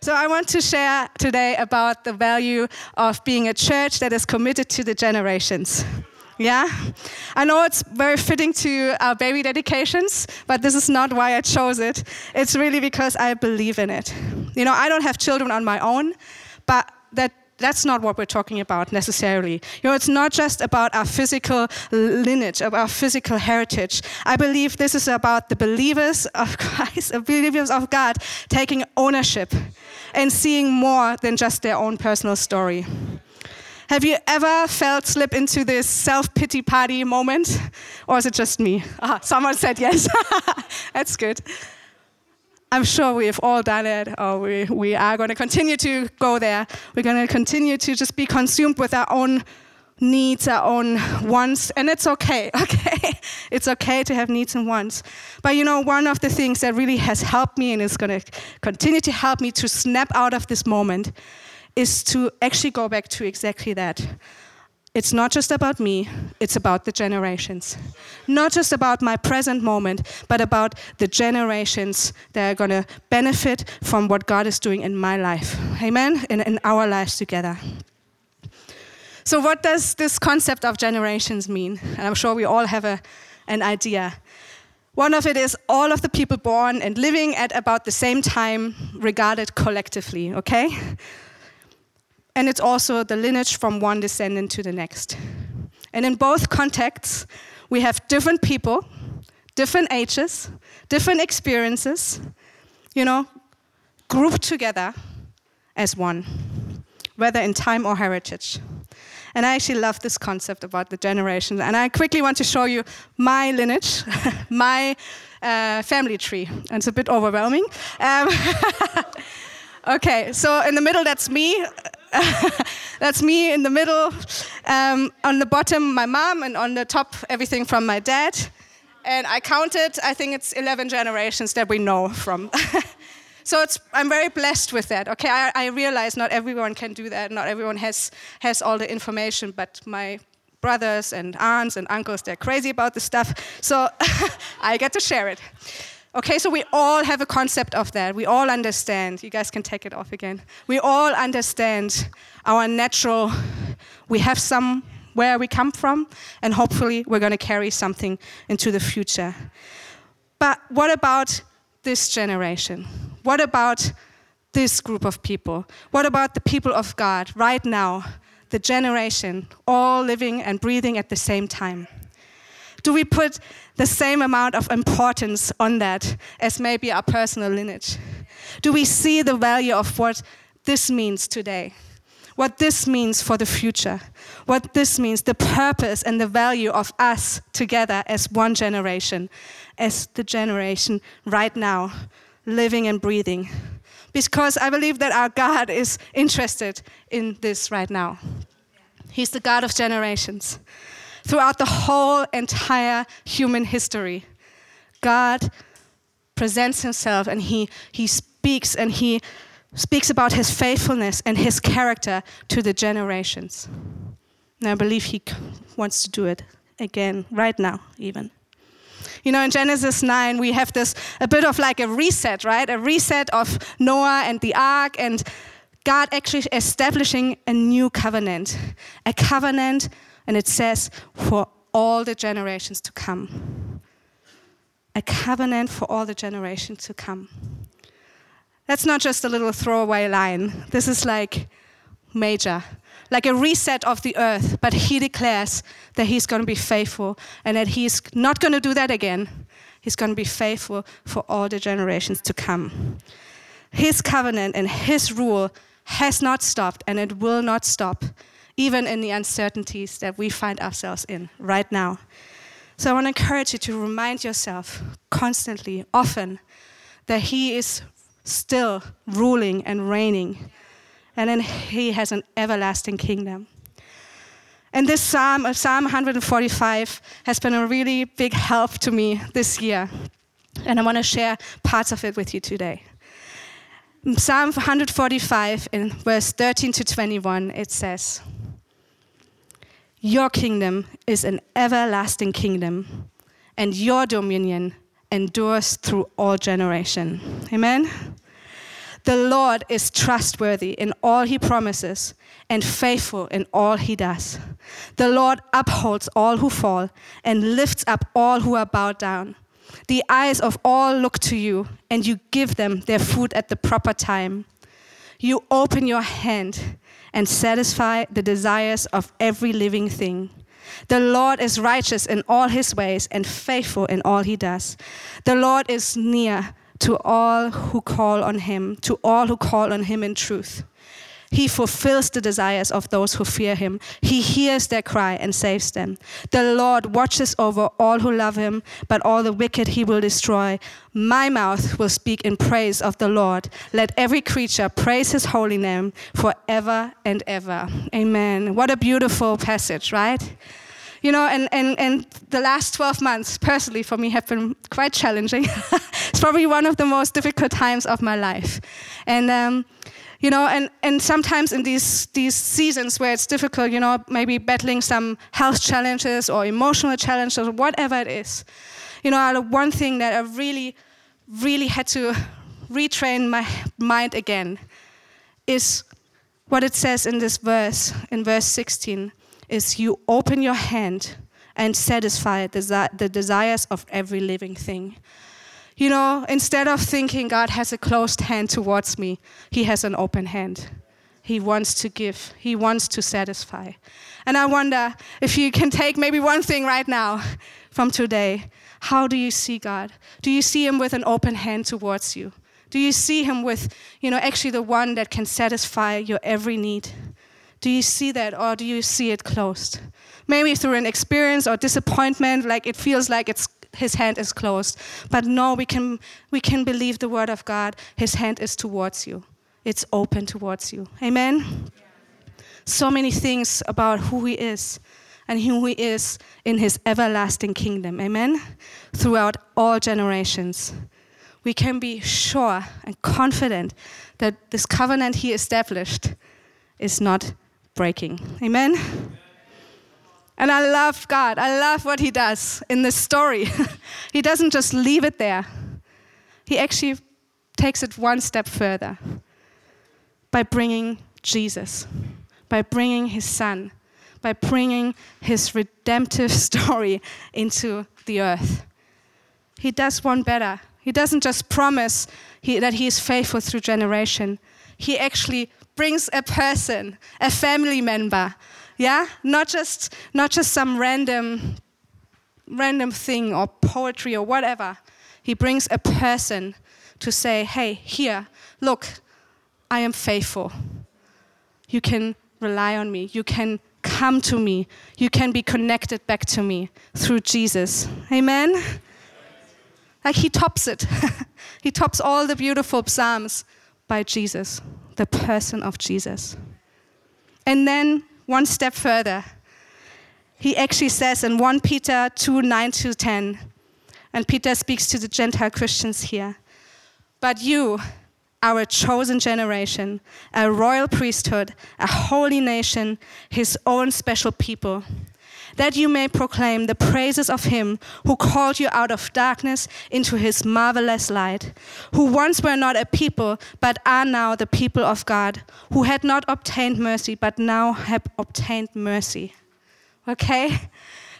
So I want to share today about the value of being a church that is committed to the generations. Yeah? I know it's very fitting to our baby dedications, but this is not why I chose it. It's really because I believe in it. You know, I don't have children on my own, but that that's not what we're talking about necessarily. You know, it's not just about our physical lineage, of our physical heritage. I believe this is about the believers of Christ, the believers of God taking ownership and seeing more than just their own personal story. Have you ever felt slip into this self pity party moment? Or is it just me? Ah, someone said yes. That's good. I'm sure we've all done it, or we, we are going to continue to go there. We're going to continue to just be consumed with our own needs, our own wants, and it's okay, okay? It's okay to have needs and wants. But you know, one of the things that really has helped me and is going to continue to help me to snap out of this moment is to actually go back to exactly that. It's not just about me, it's about the generations. Not just about my present moment, but about the generations that are going to benefit from what God is doing in my life. Amen? In, in our lives together. So, what does this concept of generations mean? And I'm sure we all have a, an idea. One of it is all of the people born and living at about the same time regarded collectively, okay? And it's also the lineage from one descendant to the next. And in both contexts, we have different people, different ages, different experiences, you know, grouped together as one, whether in time or heritage. And I actually love this concept about the generations. And I quickly want to show you my lineage, my uh, family tree. And it's a bit overwhelming. Um, okay, so in the middle, that's me. That's me in the middle. Um, on the bottom, my mom, and on the top, everything from my dad. And I counted, I think it's 11 generations that we know from. so I'm very blessed with that. Okay, I, I realize not everyone can do that, not everyone has, has all the information, but my brothers and aunts and uncles, they're crazy about this stuff. So I get to share it. Okay, so we all have a concept of that. We all understand. You guys can take it off again. We all understand our natural, we have some where we come from, and hopefully we're going to carry something into the future. But what about this generation? What about this group of people? What about the people of God right now, the generation, all living and breathing at the same time? Do we put the same amount of importance on that as maybe our personal lineage? Do we see the value of what this means today? What this means for the future? What this means, the purpose and the value of us together as one generation, as the generation right now, living and breathing? Because I believe that our God is interested in this right now. He's the God of generations throughout the whole entire human history. God presents himself and he, he speaks and he speaks about his faithfulness and his character to the generations. And I believe he wants to do it again, right now, even. You know, in Genesis 9, we have this a bit of like a reset, right? A reset of Noah and the ark, and God actually establishing a new covenant. A covenant and it says, for all the generations to come. A covenant for all the generations to come. That's not just a little throwaway line. This is like major, like a reset of the earth. But he declares that he's going to be faithful and that he's not going to do that again. He's going to be faithful for all the generations to come. His covenant and his rule has not stopped and it will not stop even in the uncertainties that we find ourselves in right now. So I want to encourage you to remind yourself constantly, often, that He is still ruling and reigning, and then He has an everlasting kingdom. And this psalm, uh, Psalm 145, has been a really big help to me this year. And I want to share parts of it with you today. Psalm 145, in verse 13 to 21, it says, your kingdom is an everlasting kingdom, and your dominion endures through all generation. Amen. The Lord is trustworthy in all he promises and faithful in all he does. The Lord upholds all who fall and lifts up all who are bowed down. The eyes of all look to you, and you give them their food at the proper time. You open your hand and satisfy the desires of every living thing. The Lord is righteous in all his ways and faithful in all he does. The Lord is near to all who call on him, to all who call on him in truth. He fulfills the desires of those who fear him. He hears their cry and saves them. The Lord watches over all who love him, but all the wicked he will destroy. My mouth will speak in praise of the Lord. Let every creature praise his holy name forever and ever. Amen. What a beautiful passage, right? you know, and, and, and the last 12 months, personally, for me, have been quite challenging. it's probably one of the most difficult times of my life. And, um, you know, and, and sometimes in these, these seasons where it's difficult, you know, maybe battling some health challenges or emotional challenges or whatever it is, you know, one thing that I really, really had to retrain my mind again is what it says in this verse, in verse 16 is you open your hand and satisfy the desires of every living thing. You know, instead of thinking God has a closed hand towards me, He has an open hand. He wants to give, He wants to satisfy. And I wonder if you can take maybe one thing right now from today. How do you see God? Do you see Him with an open hand towards you? Do you see Him with, you know, actually the one that can satisfy your every need? Do you see that or do you see it closed? Maybe through an experience or disappointment, like it feels like it's his hand is closed. But no, we can, we can believe the word of God. His hand is towards you, it's open towards you. Amen? So many things about who he is and who he is in his everlasting kingdom. Amen? Throughout all generations. We can be sure and confident that this covenant he established is not breaking. Amen? And I love God. I love what He does in this story. he doesn't just leave it there, He actually takes it one step further by bringing Jesus, by bringing His Son, by bringing His redemptive story into the earth. He does one better. He doesn't just promise he, that He is faithful through generation, He actually brings a person, a family member, yeah? Not just, not just some random, random thing or poetry or whatever. He brings a person to say, hey, here, look, I am faithful. You can rely on me. You can come to me. You can be connected back to me through Jesus. Amen? Like he tops it. he tops all the beautiful psalms by Jesus the person of Jesus. And then one step further, he actually says in 1 Peter 2 9 to 10, and Peter speaks to the Gentile Christians here. But you a chosen generation, a royal priesthood, a holy nation, his own special people that you may proclaim the praises of him who called you out of darkness into his marvelous light, who once were not a people, but are now the people of God, who had not obtained mercy, but now have obtained mercy. Okay?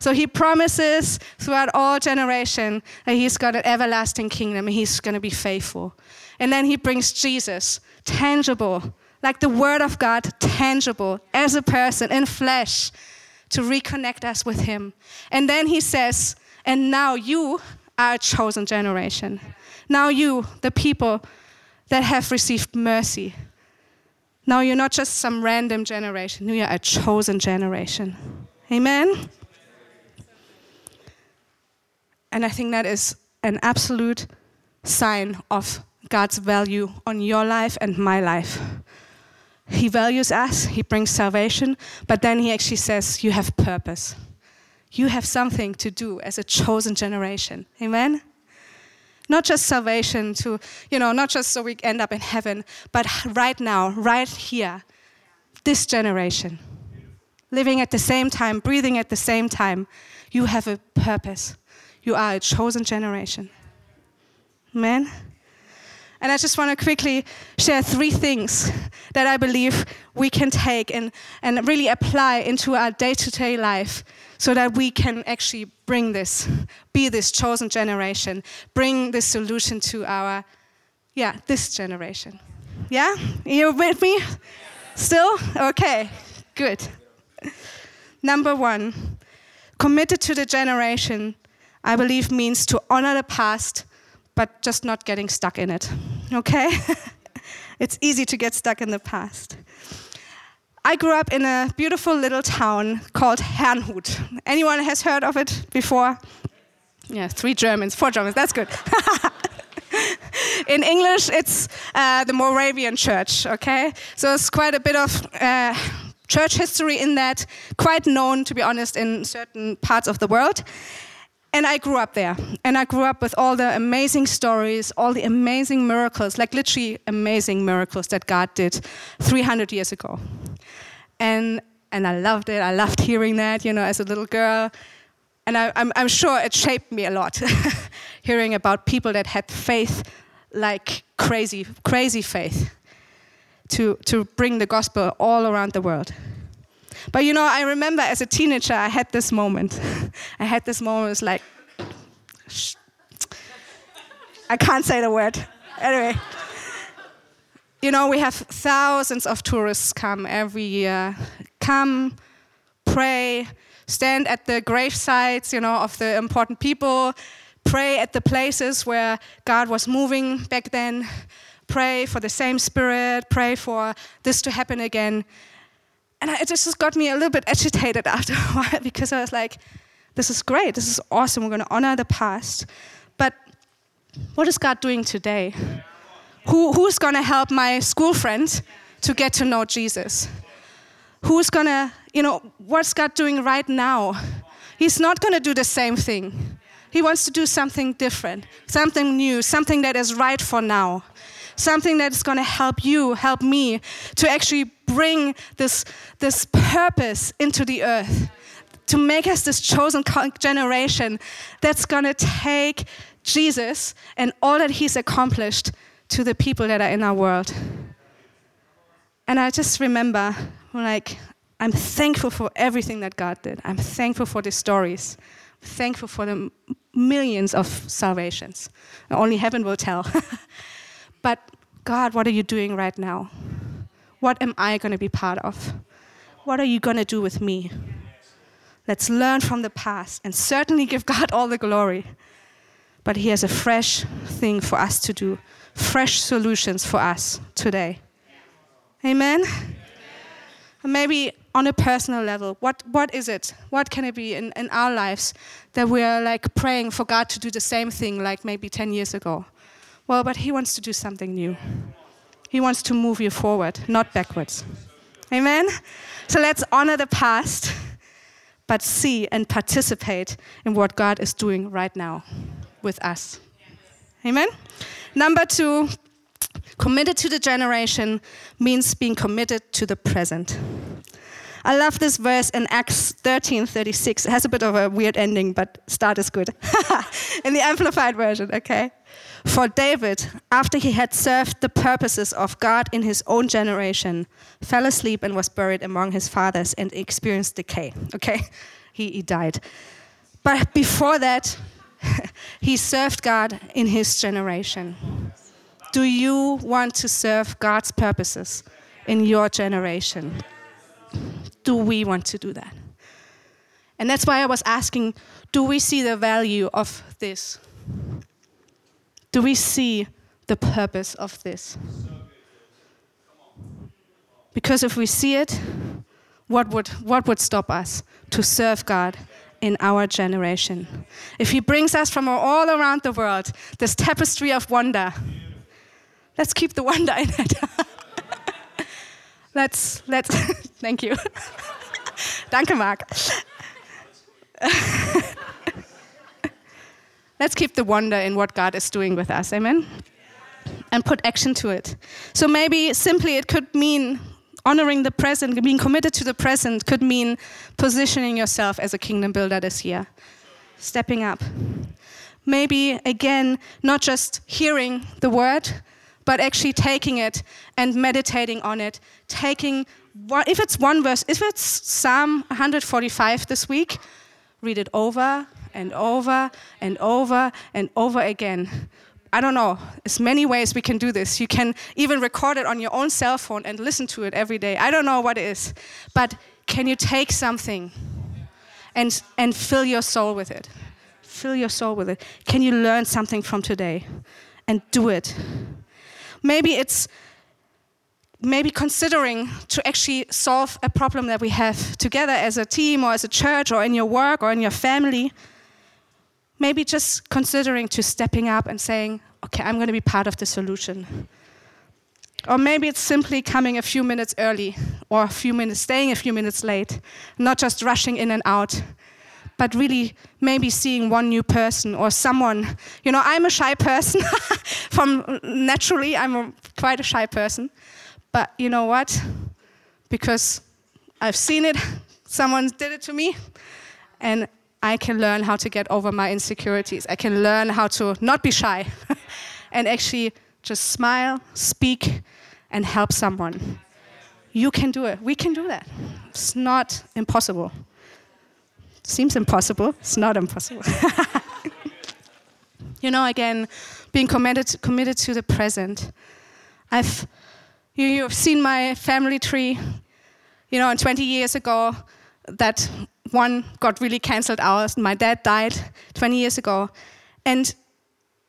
So he promises throughout all generation that he's got an everlasting kingdom and he's going to be faithful. And then he brings Jesus, tangible, like the word of God, tangible, as a person in flesh to reconnect us with Him. And then He says, And now you are a chosen generation. Now you, the people that have received mercy. Now you're not just some random generation, you are a chosen generation. Amen? And I think that is an absolute sign of God's value on your life and my life. He values us, He brings salvation, but then He actually says, You have purpose. You have something to do as a chosen generation. Amen? Not just salvation to, you know, not just so we end up in heaven, but right now, right here, this generation, living at the same time, breathing at the same time, you have a purpose. You are a chosen generation. Amen? And I just want to quickly share three things that I believe we can take and, and really apply into our day to day life so that we can actually bring this, be this chosen generation, bring this solution to our, yeah, this generation. Yeah? You with me? Still? Okay, good. Number one, committed to the generation, I believe means to honor the past, but just not getting stuck in it. Okay? it's easy to get stuck in the past. I grew up in a beautiful little town called Herrnhut. Anyone has heard of it before? Yeah, three Germans, four Germans, that's good. in English, it's uh, the Moravian Church, okay? So it's quite a bit of uh, church history in that, quite known, to be honest, in certain parts of the world. And I grew up there. And I grew up with all the amazing stories, all the amazing miracles, like literally amazing miracles that God did 300 years ago. And, and I loved it. I loved hearing that, you know, as a little girl. And I, I'm, I'm sure it shaped me a lot, hearing about people that had faith like crazy, crazy faith to, to bring the gospel all around the world. But you know, I remember as a teenager, I had this moment. I had this moment, it was like, shh. I can't say the word. Anyway, you know, we have thousands of tourists come every year. Come, pray, stand at the grave sites, you know, of the important people, pray at the places where God was moving back then, pray for the same spirit, pray for this to happen again. And it just got me a little bit agitated after a while because I was like, this is great, this is awesome, we're going to honor the past. But what is God doing today? Who, who's going to help my school friend to get to know Jesus? Who's going to, you know, what's God doing right now? He's not going to do the same thing. He wants to do something different, something new, something that is right for now something that is going to help you, help me to actually bring this, this purpose into the earth, to make us this chosen generation that's going to take Jesus and all that he's accomplished to the people that are in our world. And I just remember, like, I'm thankful for everything that God did. I'm thankful for the stories. I'm thankful for the millions of salvations. Only heaven will tell. But God, what are you doing right now? What am I going to be part of? What are you going to do with me? Let's learn from the past and certainly give God all the glory. But He has a fresh thing for us to do, fresh solutions for us today. Amen? maybe on a personal level, what, what is it? What can it be in, in our lives that we are like praying for God to do the same thing like maybe 10 years ago? Well, but He wants to do something new. He wants to move you forward, not backwards. Amen? So let's honor the past, but see and participate in what God is doing right now with us. Amen? Number two, committed to the generation means being committed to the present. I love this verse in Acts 13 36. It has a bit of a weird ending, but start is good. in the Amplified version, okay? For David, after he had served the purposes of God in his own generation, fell asleep and was buried among his fathers and experienced decay. Okay, he, he died. But before that, he served God in his generation. Do you want to serve God's purposes in your generation? Do we want to do that? And that's why I was asking do we see the value of this? Do we see the purpose of this? Because if we see it, what would, what would stop us to serve God in our generation? If He brings us from all around the world, this tapestry of wonder, let's keep the wonder in it. let's, let's, thank you. Danke, Mark. Let's keep the wonder in what God is doing with us. Amen? And put action to it. So maybe simply it could mean honoring the present, being committed to the present could mean positioning yourself as a kingdom builder this year, stepping up. Maybe, again, not just hearing the word, but actually taking it and meditating on it, taking if it's one verse, if it's Psalm 145 this week, read it over and over and over and over again. I don't know, there's many ways we can do this. You can even record it on your own cell phone and listen to it every day. I don't know what it is, but can you take something and, and fill your soul with it? Fill your soul with it. Can you learn something from today and do it? Maybe it's maybe considering to actually solve a problem that we have together as a team or as a church or in your work or in your family. Maybe just considering to stepping up and saying, okay, I'm going to be part of the solution. Or maybe it's simply coming a few minutes early or a few minutes, staying a few minutes late, not just rushing in and out, but really maybe seeing one new person or someone. You know, I'm a shy person from naturally, I'm a, quite a shy person. But you know what? Because I've seen it, someone did it to me, and I can learn how to get over my insecurities. I can learn how to not be shy and actually just smile, speak, and help someone. You can do it. We can do that. It's not impossible. Seems impossible. It's not impossible. you know, again, being committed, committed to the present. I've you, you've seen my family tree. You know, and 20 years ago, that one got really cancelled out. My dad died 20 years ago. And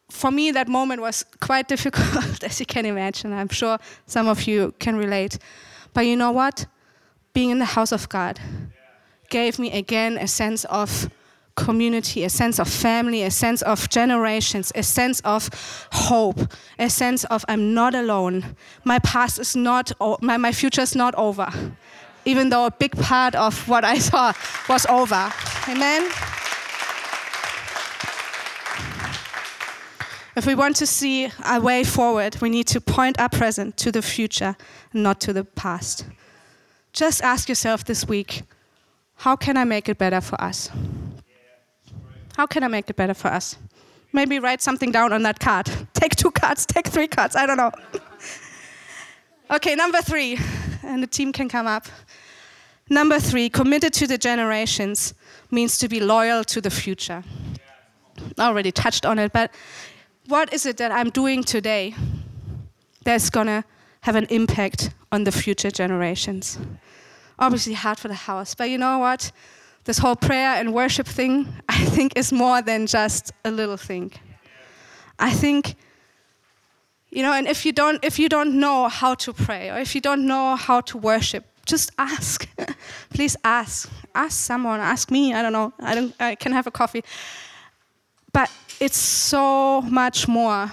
for me, that moment was quite difficult, as you can imagine. I'm sure some of you can relate. But you know what? Being in the house of God gave me again a sense of community, a sense of family, a sense of generations, a sense of hope, a sense of I'm not alone. My past is not, my, my future is not over, even though a big part of what I saw was over. Amen? If we want to see a way forward, we need to point our present to the future, not to the past. Just ask yourself this week how can I make it better for us? How can I make it better for us? Maybe write something down on that card. Take two cards, take three cards, I don't know. okay, number three, and the team can come up. Number three, committed to the generations means to be loyal to the future. I already touched on it, but what is it that I'm doing today that's gonna have an impact on the future generations? Obviously, hard for the house, but you know what? this whole prayer and worship thing, I think, is more than just a little thing. I think, you know, and if you don't, if you don't know how to pray or if you don't know how to worship, just ask. Please ask. Ask someone. Ask me. I don't know. I don't. I can have a coffee. But it's so much more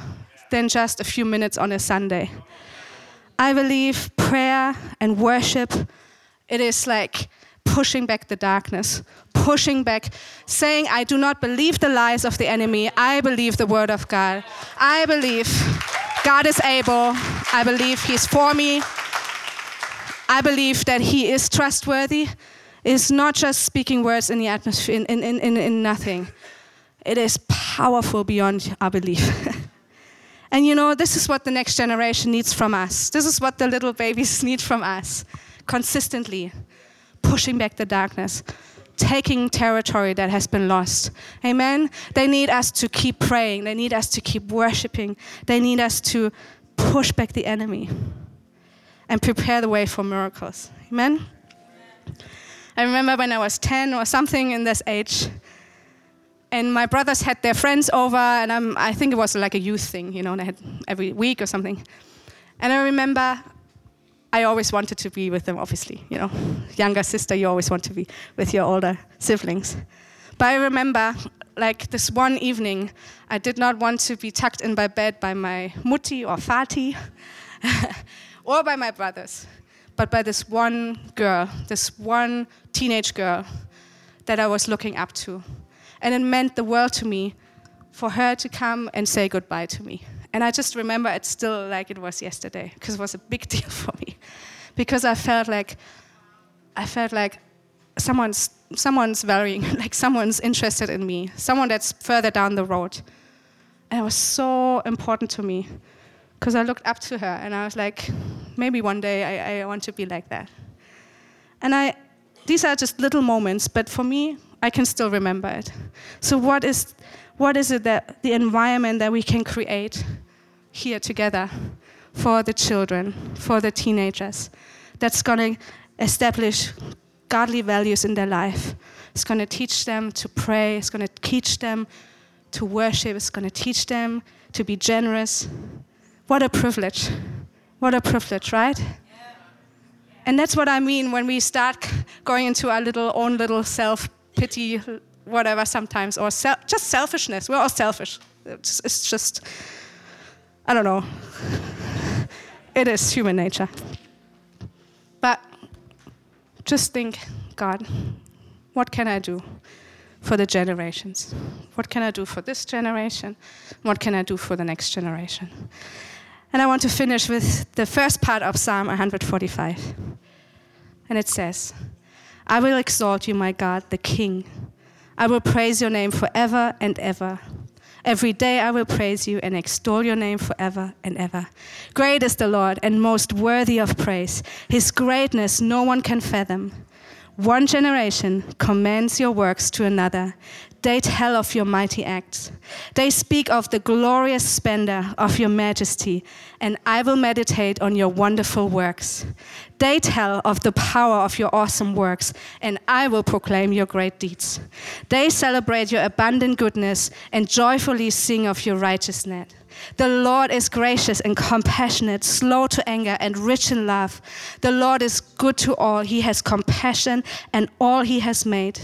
than just a few minutes on a Sunday. I believe prayer and worship. It is like pushing back the darkness, pushing back, saying, I do not believe the lies of the enemy. I believe the word of God. I believe God is able. I believe He's for me. I believe that He is trustworthy. It's not just speaking words in the atmosphere, in, in, in, in nothing. It is powerful beyond our belief. and you know, this is what the next generation needs from us. This is what the little babies need from us consistently pushing back the darkness, taking territory that has been lost. Amen? They need us to keep praying, they need us to keep worshiping, they need us to push back the enemy and prepare the way for miracles. Amen? I remember when I was 10 or something in this age, and my brothers had their friends over, and I'm, I think it was like a youth thing, you know, they had every week or something. And I remember I always wanted to be with them, obviously. You know, younger sister, you always want to be with your older siblings. But I remember, like this one evening, I did not want to be tucked in my bed by my mutti or fati, or by my brothers, but by this one girl, this one teenage girl that I was looking up to. And it meant the world to me for her to come and say goodbye to me. And I just remember it still like it was yesterday because it was a big deal for me. Because I felt like I felt like someone's someone's valuing, like someone's interested in me, someone that's further down the road. And it was so important to me because I looked up to her and I was like, maybe one day I, I want to be like that. And I, these are just little moments, but for me, I can still remember it. So, what is, what is it that the environment that we can create here together for the children, for the teenagers, that's going to establish godly values in their life? It's going to teach them to pray, it's going to teach them to worship, it's going to teach them to be generous. What a privilege! What a privilege, right? And that's what I mean when we start going into our little own little self pity, whatever, sometimes, or sel- just selfishness. We're all selfish. It's, it's just, I don't know. It is human nature. But just think, God, what can I do for the generations? What can I do for this generation? What can I do for the next generation? And I want to finish with the first part of Psalm 145. And it says, I will exalt you, my God, the King. I will praise your name forever and ever. Every day I will praise you and extol your name forever and ever. Great is the Lord and most worthy of praise. His greatness no one can fathom. One generation commends your works to another. They tell of your mighty acts. They speak of the glorious splendor of your majesty, and I will meditate on your wonderful works. They tell of the power of your awesome works, and I will proclaim your great deeds. They celebrate your abundant goodness and joyfully sing of your righteousness. The Lord is gracious and compassionate, slow to anger, and rich in love. The Lord is good to all. He has compassion and all he has made.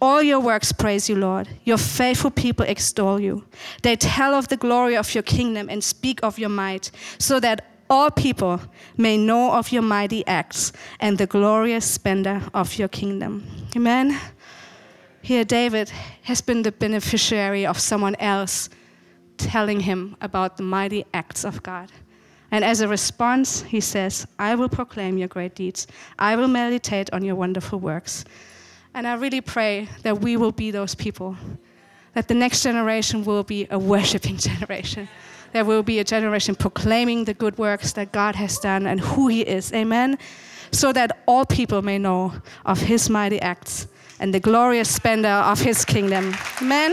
All your works praise you, Lord. Your faithful people extol you. They tell of the glory of your kingdom and speak of your might, so that all people may know of your mighty acts and the glorious splendor of your kingdom. Amen. Here, David has been the beneficiary of someone else telling him about the mighty acts of God. And as a response, he says, I will proclaim your great deeds. I will meditate on your wonderful works. And I really pray that we will be those people, that the next generation will be a worshiping generation. There will be a generation proclaiming the good works that God has done and who He is. Amen. So that all people may know of His mighty acts and the glorious splendor of His kingdom. Amen.